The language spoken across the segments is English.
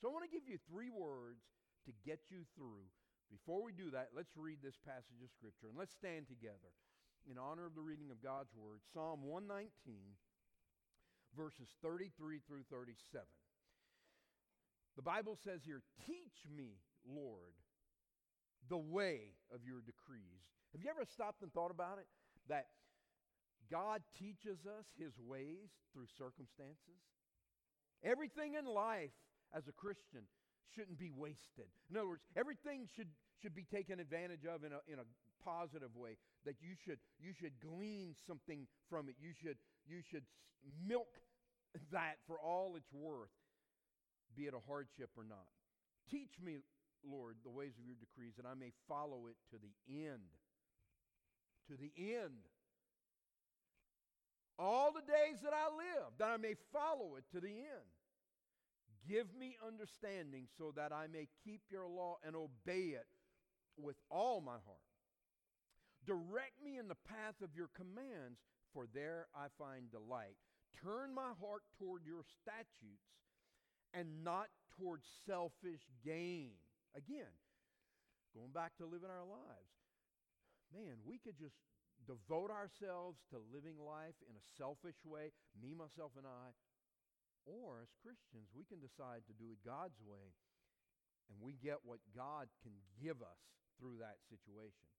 So I want to give you three words to get you through. Before we do that, let's read this passage of Scripture and let's stand together in honor of the reading of God's Word. Psalm 119, verses 33 through 37. The Bible says here, Teach me, Lord, the way of your decrees. Have you ever stopped and thought about it? That God teaches us his ways through circumstances. Everything in life as a Christian shouldn't be wasted. In other words, everything should, should be taken advantage of in a, in a positive way, that you should, you should glean something from it. You should, you should milk that for all it's worth, be it a hardship or not. Teach me, Lord, the ways of your decrees, that I may follow it to the end. To the end all the days that I live, that I may follow it to the end. Give me understanding so that I may keep your law and obey it with all my heart. Direct me in the path of your commands, for there I find delight. Turn my heart toward your statutes and not toward selfish gain. Again, going back to living our lives. Man, we could just devote ourselves to living life in a selfish way, me, myself, and I, or as Christians, we can decide to do it God's way, and we get what God can give us through that situation.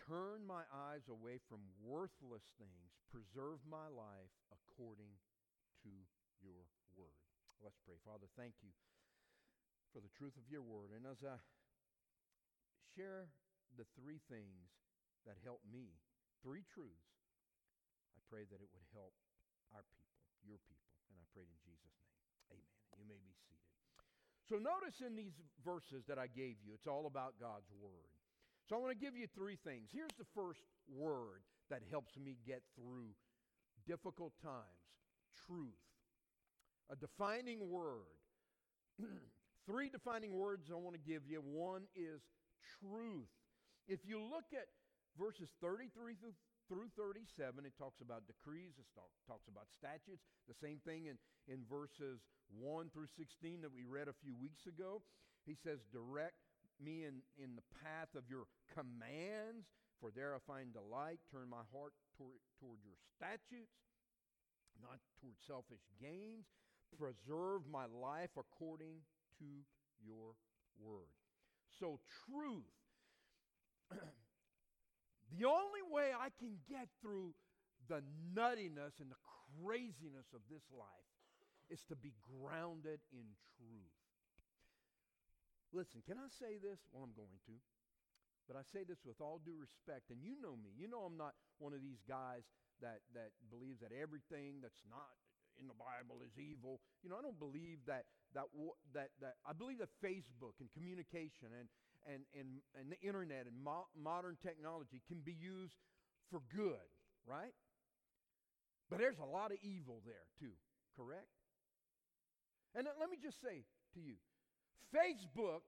Turn my eyes away from worthless things. Preserve my life according to your word. Let's pray. Father, thank you for the truth of your word. And as I share the three things that helped me. Three truths. I pray that it would help our people, your people. And I prayed in Jesus' name. Amen. And you may be seated. So notice in these verses that I gave you, it's all about God's Word. So I want to give you three things. Here's the first word that helps me get through difficult times truth. A defining word. three defining words I want to give you. One is truth. If you look at verses 33 through, through 37, it talks about decrees, it talk, talks about statutes. The same thing in, in verses 1 through 16 that we read a few weeks ago. He says, Direct me in, in the path of your commands, for there I find delight. Turn my heart toward, toward your statutes, not toward selfish gains. Preserve my life according to your word. So, truth. The only way I can get through the nuttiness and the craziness of this life is to be grounded in truth. Listen, can I say this? Well, I'm going to. But I say this with all due respect, and you know me. You know I'm not one of these guys that, that believes that everything that's not in the Bible is evil. You know, I don't believe that, that, that, that I believe that Facebook and communication and, and, and, and the internet and mo- modern technology can be used for good, right? But there's a lot of evil there too, correct? And let me just say to you Facebook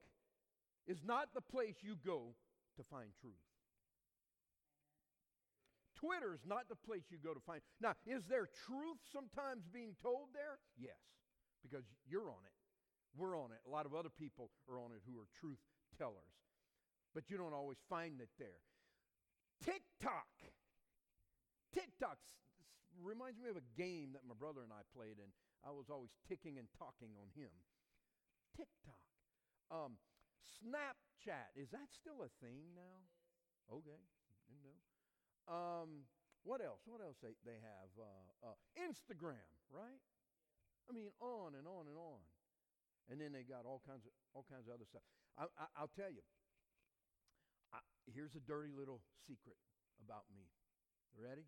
is not the place you go to find truth. Twitter is not the place you go to find. Now, is there truth sometimes being told there? Yes, because you're on it. We're on it. A lot of other people are on it who are truth tellers. But you don't always find it there. TikTok. TikTok reminds me of a game that my brother and I played, and I was always ticking and talking on him. TikTok. Um, Snapchat. Is that still a thing now? Okay. Didn't know. Um, what else? What else they, they have? Uh, uh, Instagram, right? I mean, on and on and on. And then they got all kinds of all kinds of other stuff. I, will tell you. I, here's a dirty little secret about me. Ready?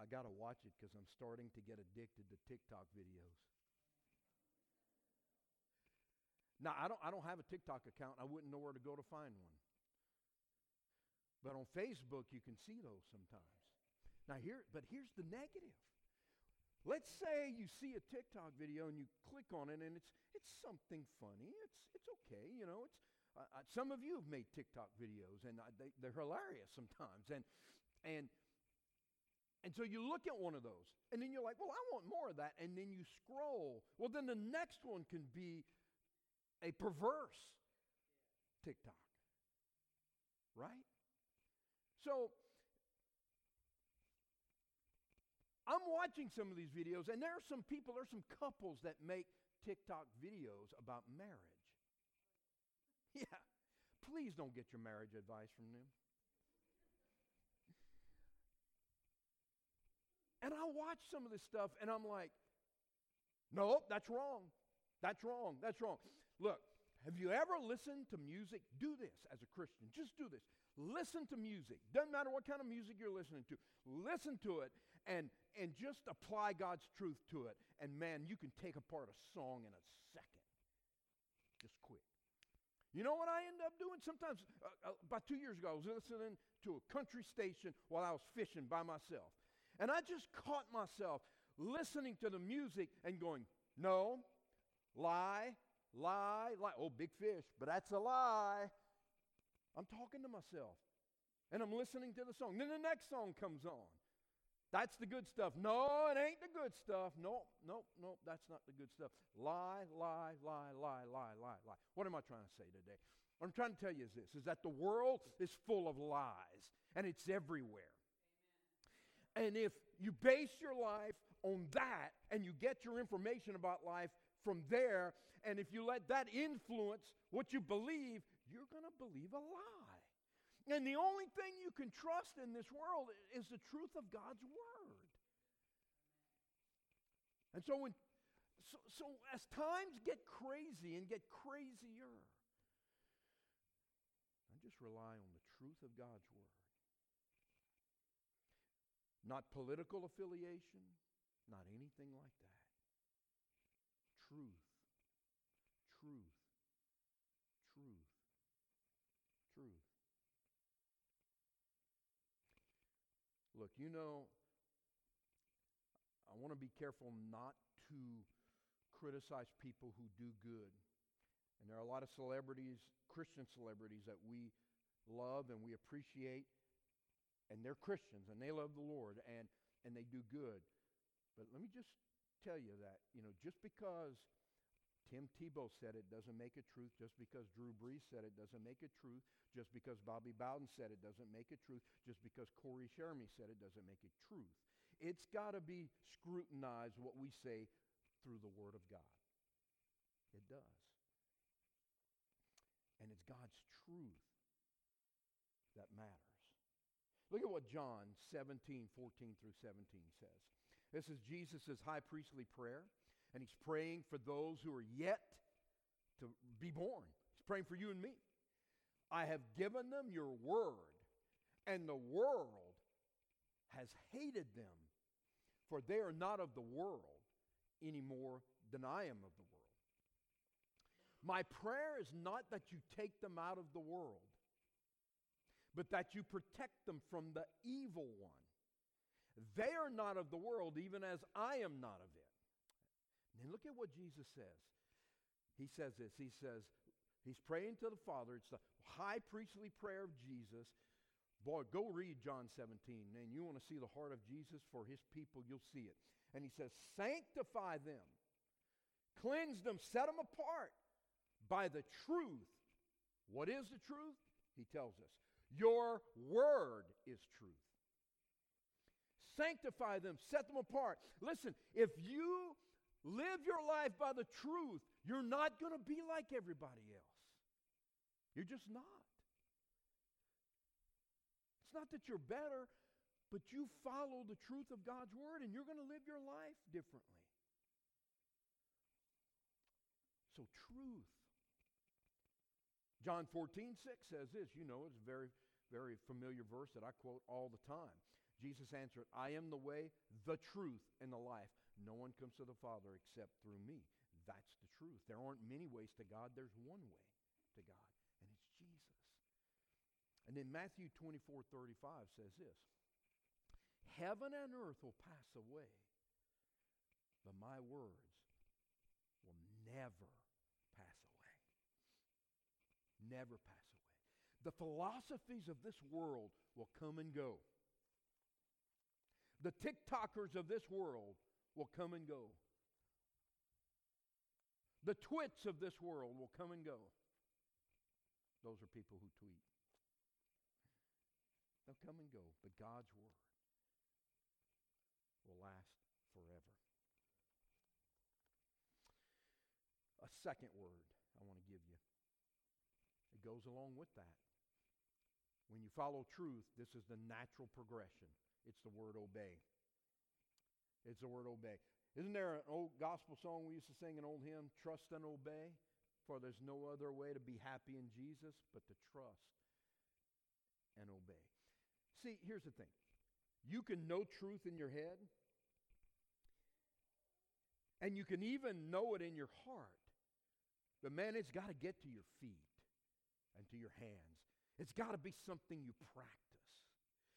I got to watch it because I'm starting to get addicted to TikTok videos. Now, I don't, I don't have a TikTok account. I wouldn't know where to go to find one. But on Facebook, you can see those sometimes. Now, here, but here's the negative. Let's say you see a TikTok video and you click on it and it's, it's something funny. It's, it's okay, you know. It's, uh, uh some of you have made TikTok videos and uh, they, they're hilarious sometimes. And, and And so you look at one of those, and then you're like, well, I want more of that. And then you scroll. Well, then the next one can be a perverse TikTok. Right? So I'm watching some of these videos, and there are some people, there are some couples that make TikTok videos about marriage. Yeah. Please don't get your marriage advice from them. And I watch some of this stuff and I'm like, nope, that's wrong. That's wrong. That's wrong. Look, have you ever listened to music? Do this as a Christian. Just do this. Listen to music. Doesn't matter what kind of music you're listening to. Listen to it and, and just apply God's truth to it. And man, you can take apart a song in a second. Just quick. You know what I end up doing? Sometimes, uh, uh, about two years ago, I was listening to a country station while I was fishing by myself. And I just caught myself listening to the music and going, no, lie, lie, lie. Oh, big fish, but that's a lie. I'm talking to myself. And I'm listening to the song. Then the next song comes on. That's the good stuff. No, it ain't the good stuff. Nope, nope, nope, that's not the good stuff. Lie, lie, lie, lie, lie, lie, lie. What am I trying to say today? What I'm trying to tell you is this is that the world is full of lies and it's everywhere. And if you base your life on that and you get your information about life from there, and if you let that influence what you believe, you're going to believe a lie. And the only thing you can trust in this world is the truth of God's word. And so when so, so as times get crazy and get crazier, I just rely on the truth of God's word. Not political affiliation, not anything like that. Truth. Truth. Truth. Truth. Look, you know, I want to be careful not to criticize people who do good. And there are a lot of celebrities, Christian celebrities, that we love and we appreciate and they're Christians and they love the Lord and, and they do good. But let me just tell you that, you know, just because Tim Tebow said it doesn't make it truth. Just because Drew Brees said it doesn't make it truth. Just because Bobby Bowden said it doesn't make it truth. Just because Corey Shermy said it doesn't make it truth. It's got to be scrutinized what we say through the Word of God. It does. And it's God's truth that matters. Look at what John 17, 14 through 17 says. This is Jesus' high priestly prayer, and he's praying for those who are yet to be born. He's praying for you and me. I have given them your word, and the world has hated them, for they are not of the world any more than I am of the world. My prayer is not that you take them out of the world but that you protect them from the evil one. They are not of the world, even as I am not of it. And then look at what Jesus says. He says this. He says, He's praying to the Father. It's the high priestly prayer of Jesus. Boy, go read John 17. And you want to see the heart of Jesus for his people, you'll see it. And he says, Sanctify them, cleanse them, set them apart by the truth. What is the truth? He tells us. Your word is truth. Sanctify them, set them apart. Listen, if you live your life by the truth, you're not going to be like everybody else. You're just not. It's not that you're better, but you follow the truth of God's word and you're going to live your life differently. So, truth John 14, 6 says this. You know, it's a very, very familiar verse that I quote all the time. Jesus answered, I am the way, the truth, and the life. No one comes to the Father except through me. That's the truth. There aren't many ways to God, there's one way to God, and it's Jesus. And then Matthew 24 35 says this Heaven and earth will pass away, but my words will never pass away. never pass away. The philosophies of this world will come and go. The TikTokers of this world will come and go. The twits of this world will come and go. Those are people who tweet. They'll come and go, but God's word will last forever. A second word I want to give you. It goes along with that. When you follow truth, this is the natural progression. It's the word obey. It's the word obey. Isn't there an old gospel song we used to sing, an old hymn? Trust and obey, for there's no other way to be happy in Jesus but to trust and obey. See, here's the thing you can know truth in your head, and you can even know it in your heart. But man, it's got to get to your feet and to your hands. It's got to be something you practice,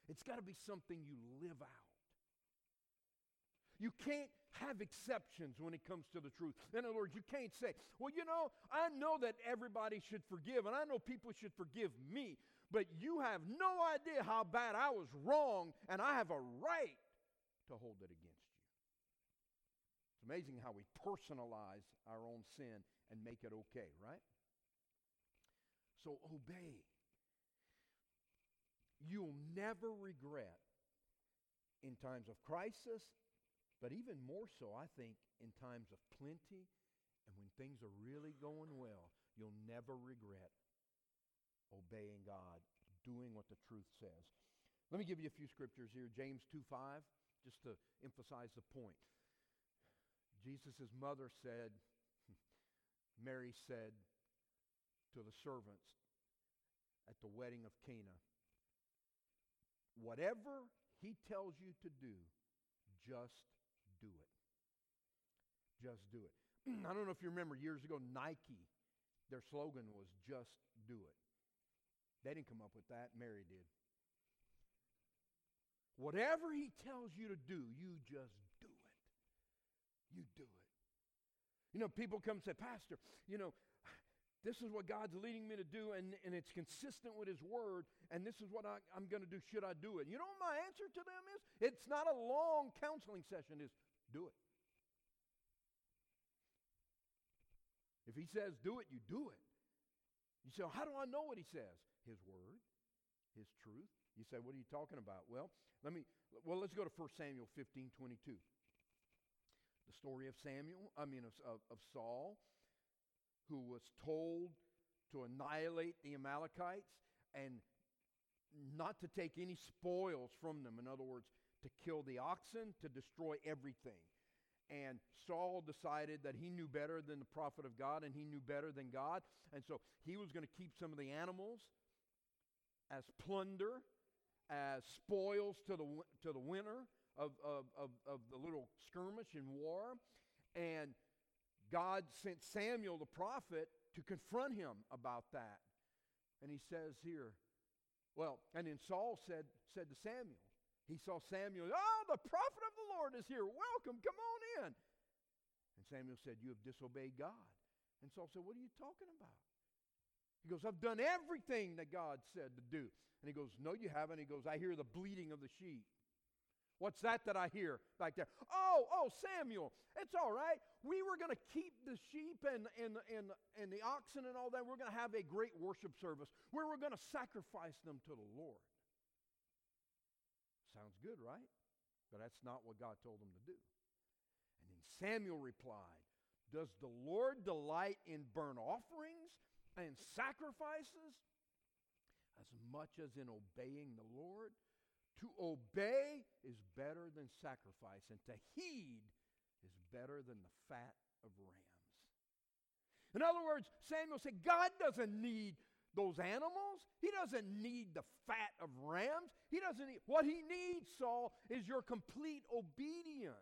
it's got to be something you live out. You can't have exceptions when it comes to the truth. In other words, you can't say, well, you know, I know that everybody should forgive, and I know people should forgive me, but you have no idea how bad I was wrong, and I have a right to hold it against you. It's amazing how we personalize our own sin and make it okay, right? So obey. You'll never regret in times of crisis, but even more so, I think, in times of plenty and when things are really going well, you'll never regret obeying God, doing what the truth says. Let me give you a few scriptures here. James 2 5, just to emphasize the point. Jesus' mother said, Mary said to the servants at the wedding of Cana, Whatever he tells you to do, just. Just do it. I don't know if you remember years ago, Nike, their slogan was just do it. They didn't come up with that, Mary did. Whatever he tells you to do, you just do it. You do it. You know, people come and say, Pastor, you know, this is what God's leading me to do, and, and it's consistent with His Word, and this is what I, am going to do. Should I do it? You know what my answer to them is? It's not a long counseling session, is do it. If He says do it, you do it. You say, how do I know what He says? His Word, His truth. You say, what are you talking about? Well, let me, well, let's go to 1 Samuel 15 22. The story of Samuel, I mean, of, of Saul who was told to annihilate the Amalekites and not to take any spoils from them. In other words, to kill the oxen, to destroy everything. And Saul decided that he knew better than the prophet of God and he knew better than God. And so he was going to keep some of the animals as plunder, as spoils to the, to the winner of, of, of, of the little skirmish and war. And God sent Samuel the prophet to confront him about that. And he says here, well, and then Saul said, said to Samuel, he saw Samuel, oh, the prophet of the Lord is here. Welcome, come on in. And Samuel said, You have disobeyed God. And Saul said, What are you talking about? He goes, I've done everything that God said to do. And he goes, No, you haven't. He goes, I hear the bleating of the sheep. What's that that I hear back there? Oh, oh, Samuel, it's all right. We were going to keep the sheep and, and, and, and the oxen and all that. We're going to have a great worship service where we're going to sacrifice them to the Lord. Sounds good, right? But that's not what God told him to do. And then Samuel replied, Does the Lord delight in burnt offerings and sacrifices as much as in obeying the Lord? To obey is better than sacrifice, and to heed is better than the fat of rams. In other words, Samuel said, God doesn't need those animals. He doesn't need the fat of rams. He doesn't need, what he needs, Saul, is your complete obedience.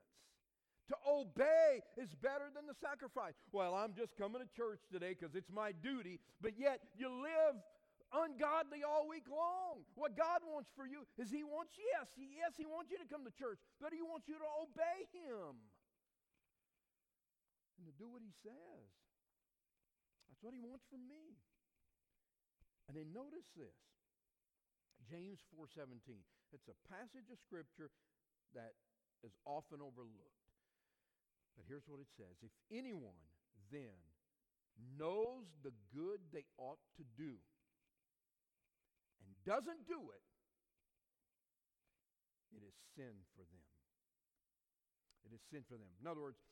To obey is better than the sacrifice. Well, I'm just coming to church today because it's my duty, but yet you live ungodly all week long. What God wants for you is He wants, yes, yes, He wants you to come to church, but He wants you to obey Him and to do what He says. That's what He wants from me. And then notice this. James 4:17. It's a passage of scripture that is often overlooked. But here's what it says If anyone then knows the good they ought to do and doesn't do it, it is sin for them. It is sin for them. In other words,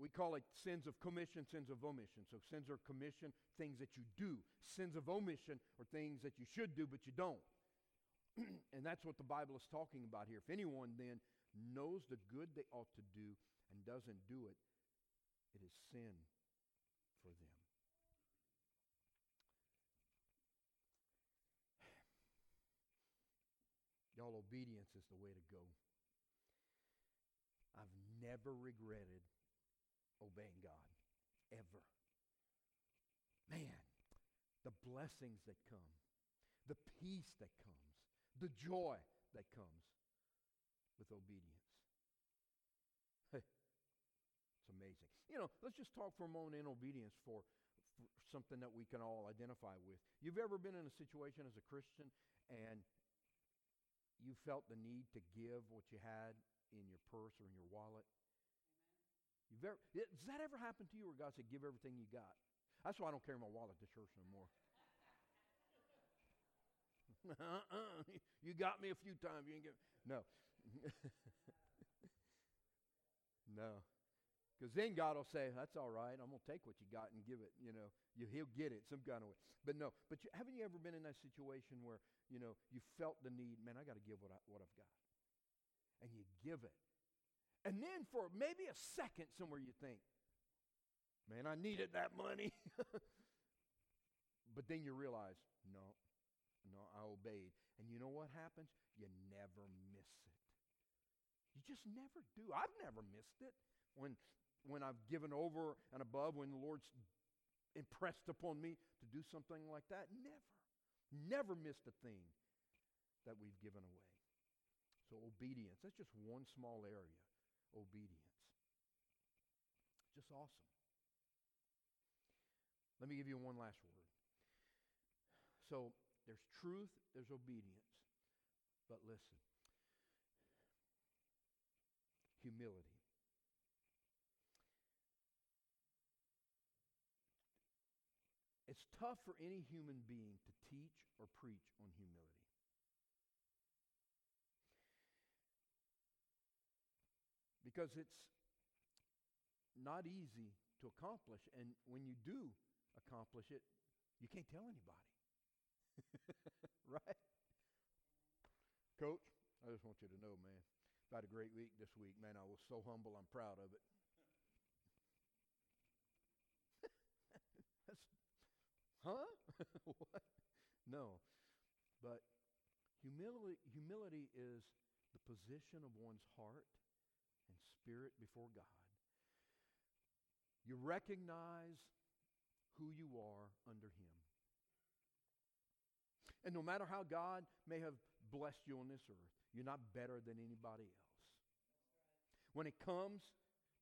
we call it sins of commission, sins of omission. So sins are commission, things that you do. Sins of omission are things that you should do, but you don't. and that's what the Bible is talking about here. If anyone then knows the good they ought to do and doesn't do it, it is sin for them. Y'all, obedience is the way to go. I've never regretted obeying God, ever. Man, the blessings that come, the peace that comes, the joy that comes with obedience. it's amazing. You know, let's just talk for a moment in obedience for, for something that we can all identify with. You've ever been in a situation as a Christian and you felt the need to give what you had in your purse or in your wallet? You've ever, does that ever happen to you where God said, give everything you got? That's why I don't carry my wallet to church no more. uh-uh. You got me a few times. You ain't get no. no. Because then God will say, that's all right. I'm going to take what you got and give it. You know, you, he'll get it some kind of way. But no. But you, haven't you ever been in that situation where, you know, you felt the need, man, I got to give what, I, what I've got. And you give it. And then for maybe a second somewhere you think, man, I needed that money. but then you realize, no, no, I obeyed. And you know what happens? You never miss it. You just never do. I've never missed it. When, when I've given over and above, when the Lord's impressed upon me to do something like that, never. Never missed a thing that we've given away. So, obedience, that's just one small area obedience. Just awesome. Let me give you one last word. So there's truth, there's obedience. But listen humility. It's tough for any human being to teach or preach on humility. Because it's not easy to accomplish. And when you do accomplish it, you can't tell anybody. right? Coach, I just want you to know, man, I had a great week this week. Man, I was so humble. I'm proud of it. huh? what? No. But humility, humility is the position of one's heart spirit before God. You recognize who you are under Him. And no matter how God may have blessed you on this earth, you're not better than anybody else. When it comes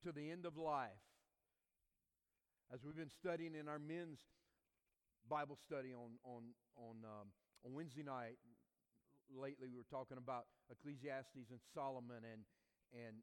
to the end of life, as we've been studying in our men's Bible study on, on, on, um, on Wednesday night, lately we were talking about Ecclesiastes and Solomon and, and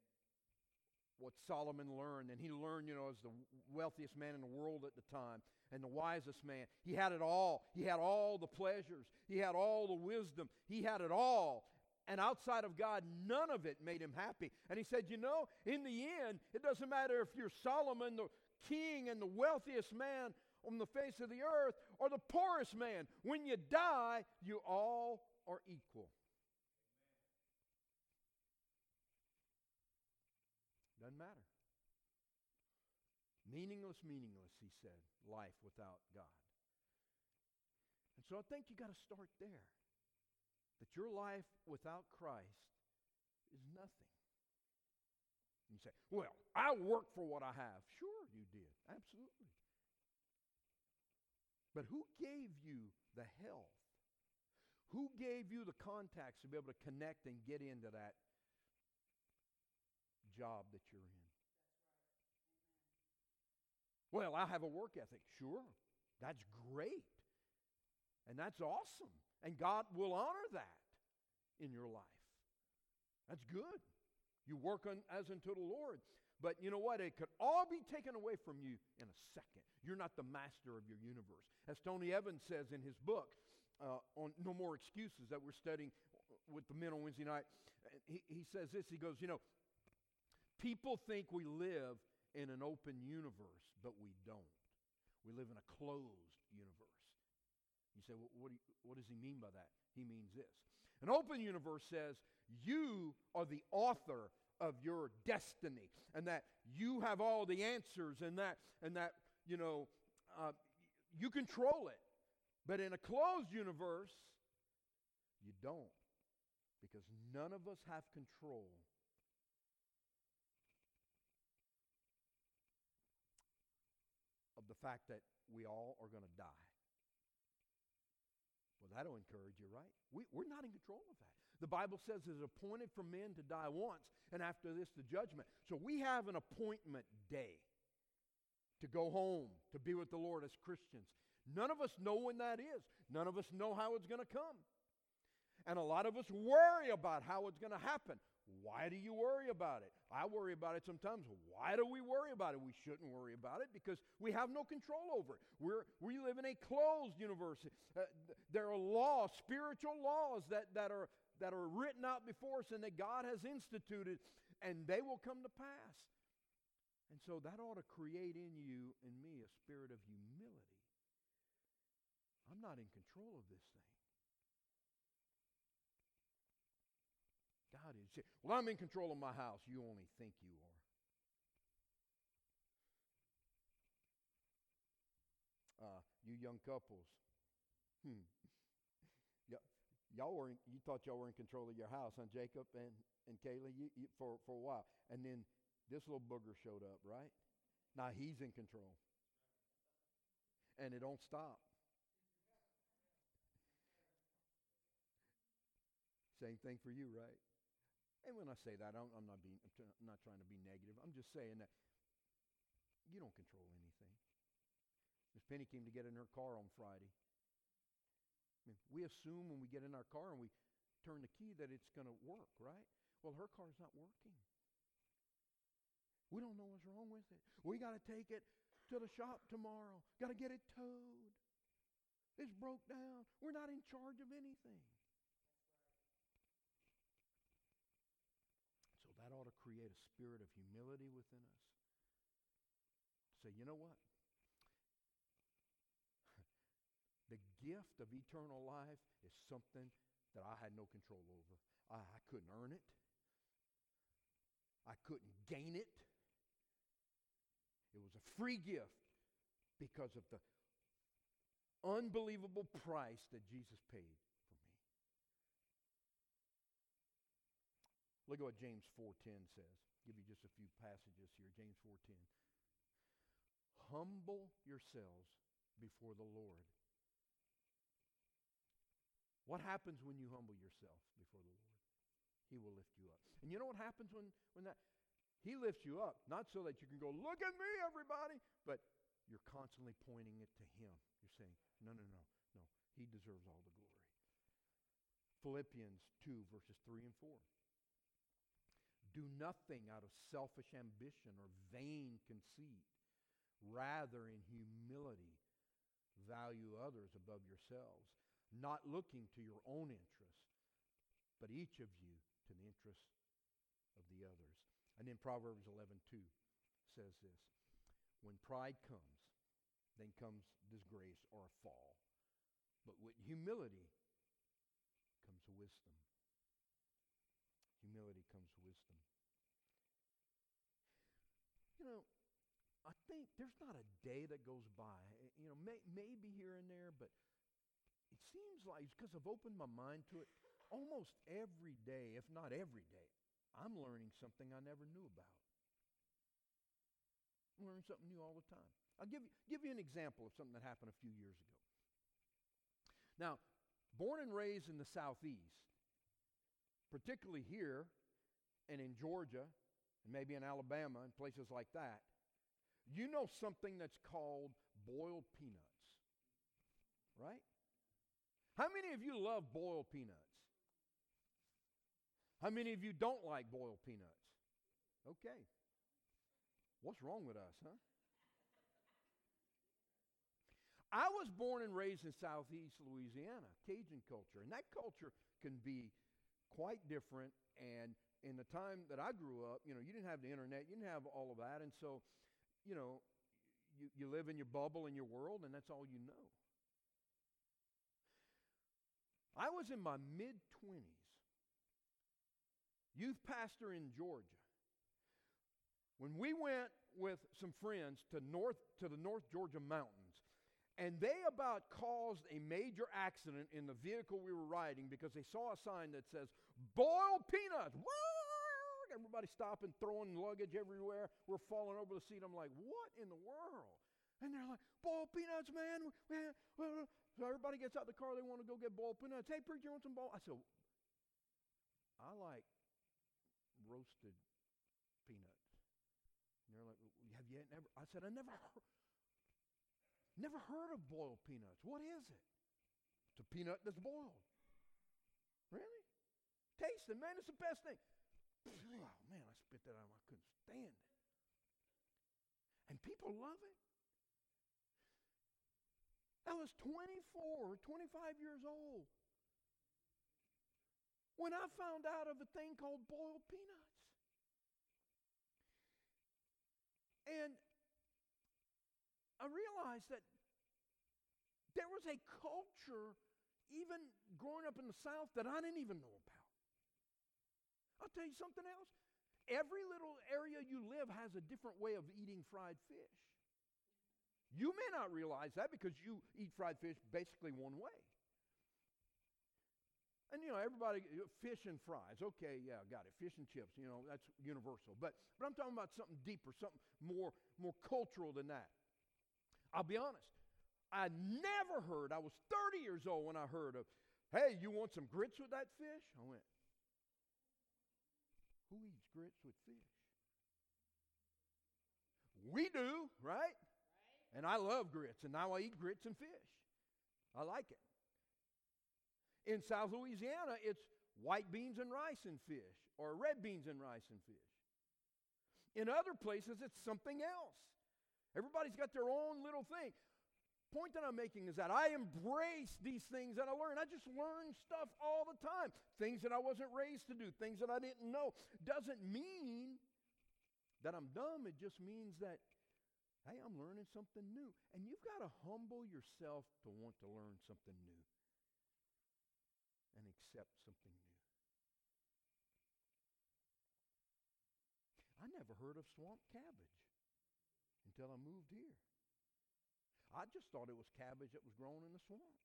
what Solomon learned. And he learned, you know, as the wealthiest man in the world at the time and the wisest man. He had it all. He had all the pleasures, he had all the wisdom, he had it all. And outside of God, none of it made him happy. And he said, You know, in the end, it doesn't matter if you're Solomon, the king and the wealthiest man on the face of the earth, or the poorest man. When you die, you all are equal. Doesn't matter. Meaningless, meaningless, he said, life without God. And so I think you got to start there. That your life without Christ is nothing. You say, well, I work for what I have. Sure, you did. Absolutely. But who gave you the health? Who gave you the contacts to be able to connect and get into that job that you're in. Well, I have a work ethic. Sure. That's great. And that's awesome. And God will honor that in your life. That's good. You work on, as unto the Lord. But you know what? It could all be taken away from you in a second. You're not the master of your universe. As Tony Evans says in his book uh, on No More Excuses that we're studying with the men on Wednesday night, he, he says this. He goes, You know, people think we live in an open universe, but we don't. We live in a closed universe. You say, well, what, do you, what does he mean by that? He means this. An open universe says you are the author of your destiny and that you have all the answers and that, and that you know, uh, you control it. But in a closed universe, you don't because none of us have control of the fact that we all are going to die. Well, that'll encourage you, right? We, we're not in control of that. The Bible says it's appointed for men to die once, and after this, the judgment. So we have an appointment day to go home, to be with the Lord as Christians. None of us know when that is. None of us know how it's going to come. And a lot of us worry about how it's going to happen. Why do you worry about it? I worry about it sometimes. Why do we worry about it? We shouldn't worry about it because we have no control over it. We're, we live in a closed universe. Uh, there are laws, spiritual laws that, that, are, that are written out before us and that God has instituted, and they will come to pass. And so that ought to create in you and me a spirit of humility. I'm not in control of this thing. Is. Well, I'm in control of my house. You only think you are. Uh, you young couples, hmm. Y- y'all were in, you thought y'all were in control of your house, huh, Jacob and and Kaylee, you, you, for for a while, and then this little booger showed up, right? Now he's in control, and it don't stop. Same thing for you, right? And when I say that, I'm, I'm not being, I'm, not trying to be negative. I'm just saying that you don't control anything. Miss Penny came to get in her car on Friday. I mean, we assume when we get in our car and we turn the key that it's going to work, right? Well, her car's not working. We don't know what's wrong with it. We got to take it to the shop tomorrow. Got to get it towed. It's broke down. We're not in charge of anything. So that ought to create a spirit of humility within us. Say, you know what? the gift of eternal life is something that I had no control over. I, I couldn't earn it. I couldn't gain it. It was a free gift because of the unbelievable price that Jesus paid Look at what James 4:10 says. give you just a few passages here. James 4:10. Humble yourselves before the Lord. What happens when you humble yourself before the Lord? He will lift you up. And you know what happens when, when that he lifts you up, not so that you can go, look at me, everybody, but you're constantly pointing it to him. You're saying, no, no, no, no. He deserves all the glory. Philippians 2, verses 3 and 4. Do nothing out of selfish ambition or vain conceit. Rather, in humility, value others above yourselves, not looking to your own interest, but each of you to the interest of the others. And then Proverbs 11:2 says this, when pride comes, then comes disgrace or a fall. But with humility comes wisdom. Humility comes wisdom. You know, I think there's not a day that goes by, eh, you know, may, maybe here and there, but it seems like, because I've opened my mind to it, almost every day, if not every day, I'm learning something I never knew about. I'm learning something new all the time. I'll give you, give you an example of something that happened a few years ago. Now, born and raised in the Southeast, particularly here and in Georgia and maybe in Alabama and places like that, you know something that's called boiled peanuts, right? How many of you love boiled peanuts? How many of you don't like boiled peanuts? Okay. What's wrong with us, huh? I was born and raised in southeast Louisiana, Cajun culture, and that culture can be quite different. And in the time that I grew up, you know, you didn't have the internet, you didn't have all of that, and so, you know, you, you live in your bubble in your world, and that's all you know. I was in my mid 20s, youth pastor in Georgia. When we went with some friends to north to the North Georgia mountains, and they about caused a major accident in the vehicle we were riding because they saw a sign that says boiled peanuts. Everybody stopping, throwing luggage everywhere. We're falling over the seat. I'm like, what in the world? And they're like, boiled peanuts, man. So everybody gets out the car. They want to go get boiled peanuts. Hey, preacher, want some boiled? I said, I like roasted peanuts. And they're like, have you never? I said, I never never heard of boiled peanuts. What is it? It's a peanut that's boiled. Really? Taste it, man. It's the best thing. Oh, man, I spit that out. I couldn't stand it. And people love it. I was 24, 25 years old when I found out of a thing called boiled peanuts. And I realized that there was a culture, even growing up in the South, that I didn't even know about. I'll tell you something else. Every little area you live has a different way of eating fried fish. You may not realize that because you eat fried fish basically one way. And you know, everybody fish and fries. Okay, yeah, got it. Fish and chips, you know, that's universal. But but I'm talking about something deeper, something more more cultural than that. I'll be honest. I never heard, I was 30 years old when I heard of, hey, you want some grits with that fish? I went, who eats grits with fish? We do, right? And I love grits, and now I eat grits and fish. I like it. In South Louisiana, it's white beans and rice and fish, or red beans and rice and fish. In other places, it's something else. Everybody's got their own little thing. Point that I'm making is that I embrace these things that I learn. I just learn stuff all the time. Things that I wasn't raised to do, things that I didn't know. Doesn't mean that I'm dumb. It just means that Hey, I'm learning something new. And you've got to humble yourself to want to learn something new and accept something new. I never heard of swamp cabbage until I moved here. I just thought it was cabbage that was grown in the swamp.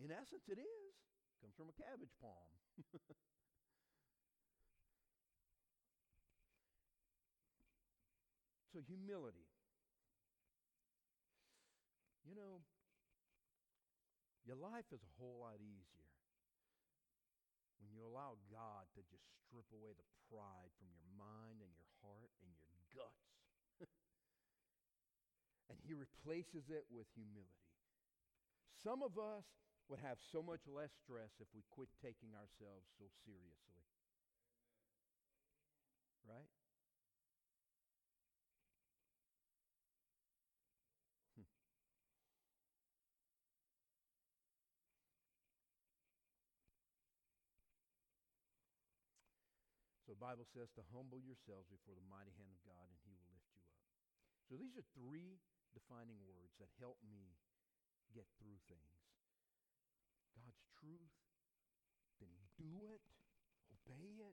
In essence, it is. Comes from a cabbage palm. So, humility. You know, your life is a whole lot easier when you allow God to just strip away the pride from your mind and your heart and your guts. and He replaces it with humility. Some of us would have so much less stress if we quit taking ourselves so seriously. Right? Bible says to humble yourselves before the mighty hand of God and he will lift you up. So these are three defining words that help me get through things. God's truth, then do it, obey it,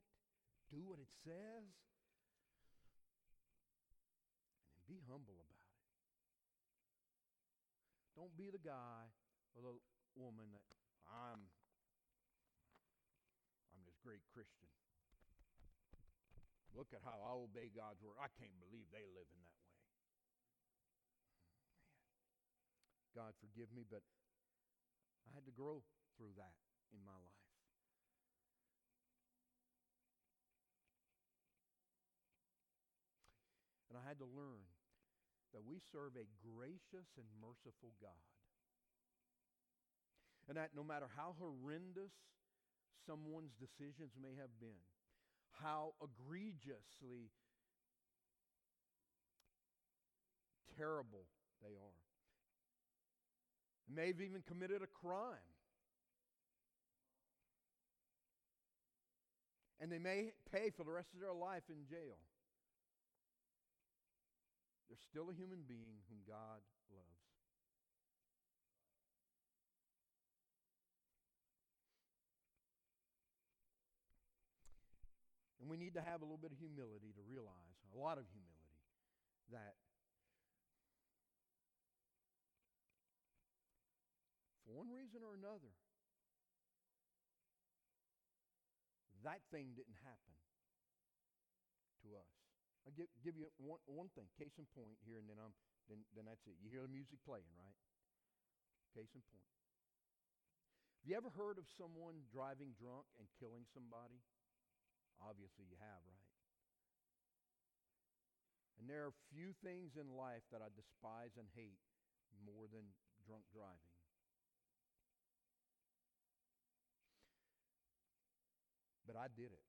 do what it says, and then be humble about it. Don't be the guy or the woman that I'm I'm this great Christian. Look at how I obey God's word. I can't believe they live in that way. Man. God forgive me, but I had to grow through that in my life. And I had to learn that we serve a gracious and merciful God. And that no matter how horrendous someone's decisions may have been, how egregiously terrible they are. They may have even committed a crime. And they may pay for the rest of their life in jail. They're still a human being whom God loves. We need to have a little bit of humility to realize, a lot of humility, that for one reason or another, that thing didn't happen to us. I'll give, give you one, one thing, case in point here, and then, I'm, then, then that's it. You hear the music playing, right? Case in point. Have you ever heard of someone driving drunk and killing somebody? Obviously, you have, right? And there are few things in life that I despise and hate more than drunk driving. But I did it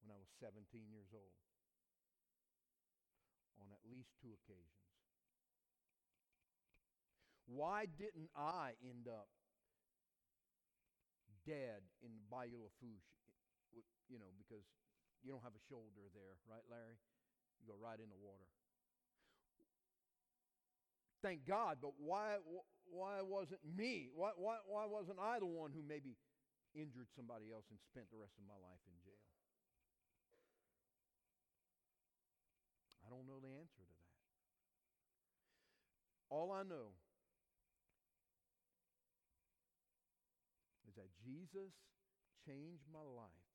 when I was 17 years old on at least two occasions. Why didn't I end up dead in the Bayou Lafourche you know, because you don't have a shoulder there, right, Larry? You go right in the water. Thank God, but why, why wasn't me? Why, why, why wasn't I the one who maybe injured somebody else and spent the rest of my life in jail? I don't know the answer to that. All I know is that Jesus changed my life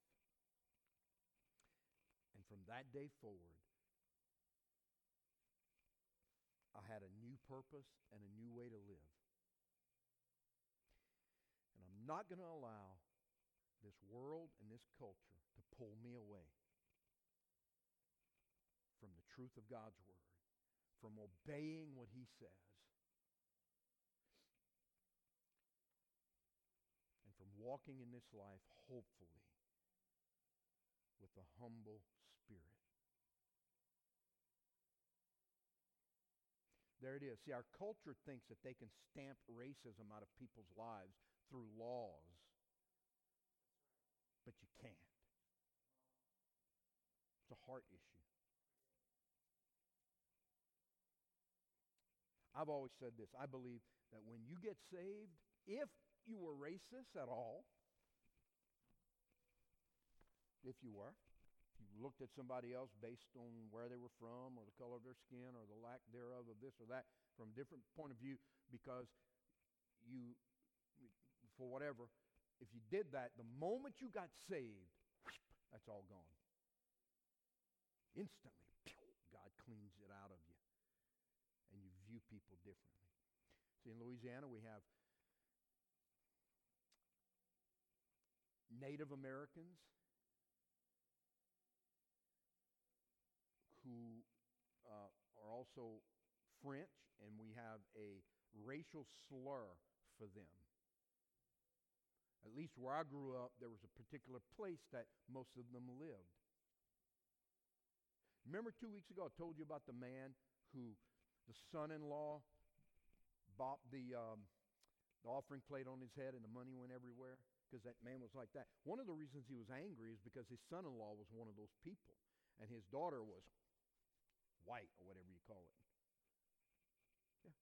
from that day forward, I had a new purpose and a new way to live. And I'm not going to allow this world and this culture to pull me away from the truth of God's Word, from obeying what He says, and from walking in this life hopefully with a humble spirit. There it is. See, our culture thinks that they can stamp racism out of people's lives through laws, but you can't. It's a heart issue. I've always said this. I believe that when you get saved, if you were racist at all, if you were. You looked at somebody else based on where they were from or the color of their skin or the lack thereof of this or that from a different point of view because you, for whatever, if you did that, the moment you got saved, that's all gone. Instantly, God cleans it out of you and you view people differently. See, in Louisiana, we have Native Americans who uh, are also French, and we have a racial slur for them. At least where I grew up, there was a particular place that most of them lived. Remember two weeks ago, I told you about the man who, the son in law, bopped the, um, the offering plate on his head and the money went everywhere? Because that man was like that. One of the reasons he was angry is because his son in law was one of those people, and his daughter was white or whatever you call it. Yeah.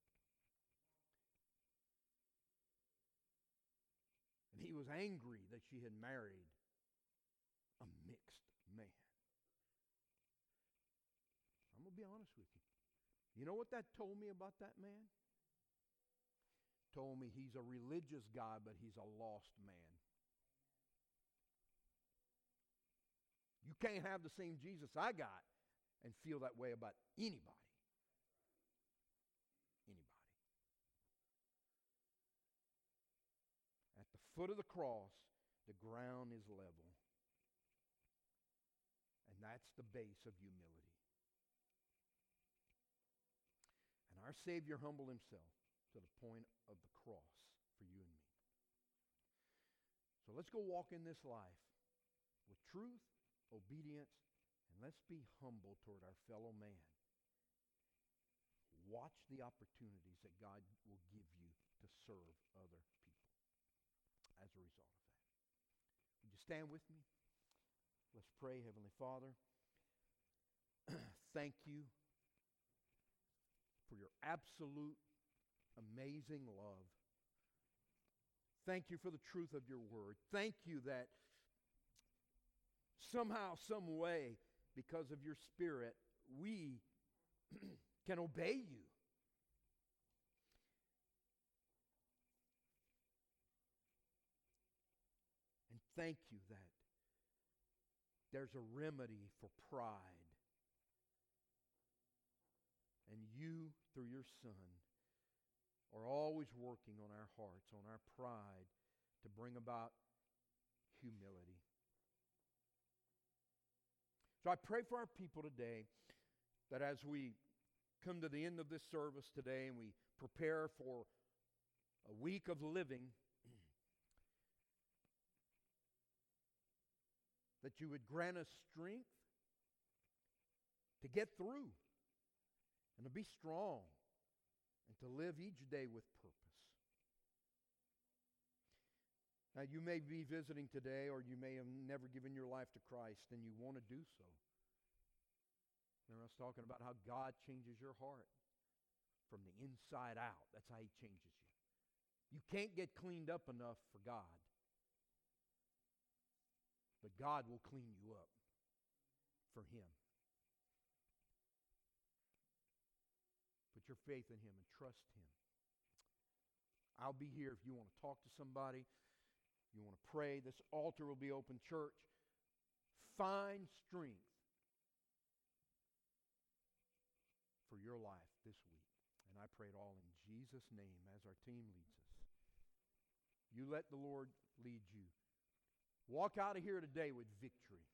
And he was angry that she had married a mixed man. I'm going to be honest with you. You know what that told me about that man? Told me he's a religious guy, but he's a lost man. You can't have the same Jesus I got and feel that way about anybody. Anybody. At the foot of the cross, the ground is level. And that's the base of humility. And our Savior humbled himself to the point of the cross for you and me. So let's go walk in this life with truth, obedience, let's be humble toward our fellow man. Watch the opportunities that God will give you to serve other people as a result of that. Would you stand with me? Let's pray, Heavenly Father. Thank you for your absolute amazing love. Thank you for the truth of your word. Thank you that somehow, some way, because of your spirit, we can obey you. And thank you that there's a remedy for pride. And you, through your Son, are always working on our hearts, on our pride, to bring about humility. So I pray for our people today that as we come to the end of this service today and we prepare for a week of living, that you would grant us strength to get through and to be strong and to live each day with purpose. Now, you may be visiting today, or you may have never given your life to Christ, and you want to do so. Remember, I was talking about how God changes your heart from the inside out. That's how He changes you. You can't get cleaned up enough for God, but God will clean you up for Him. Put your faith in Him and trust Him. I'll be here if you want to talk to somebody, you want to pray. This altar will be open, church. Find strength for your life this week. And I pray it all in Jesus' name as our team leads us. You let the Lord lead you. Walk out of here today with victory.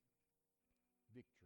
Victory.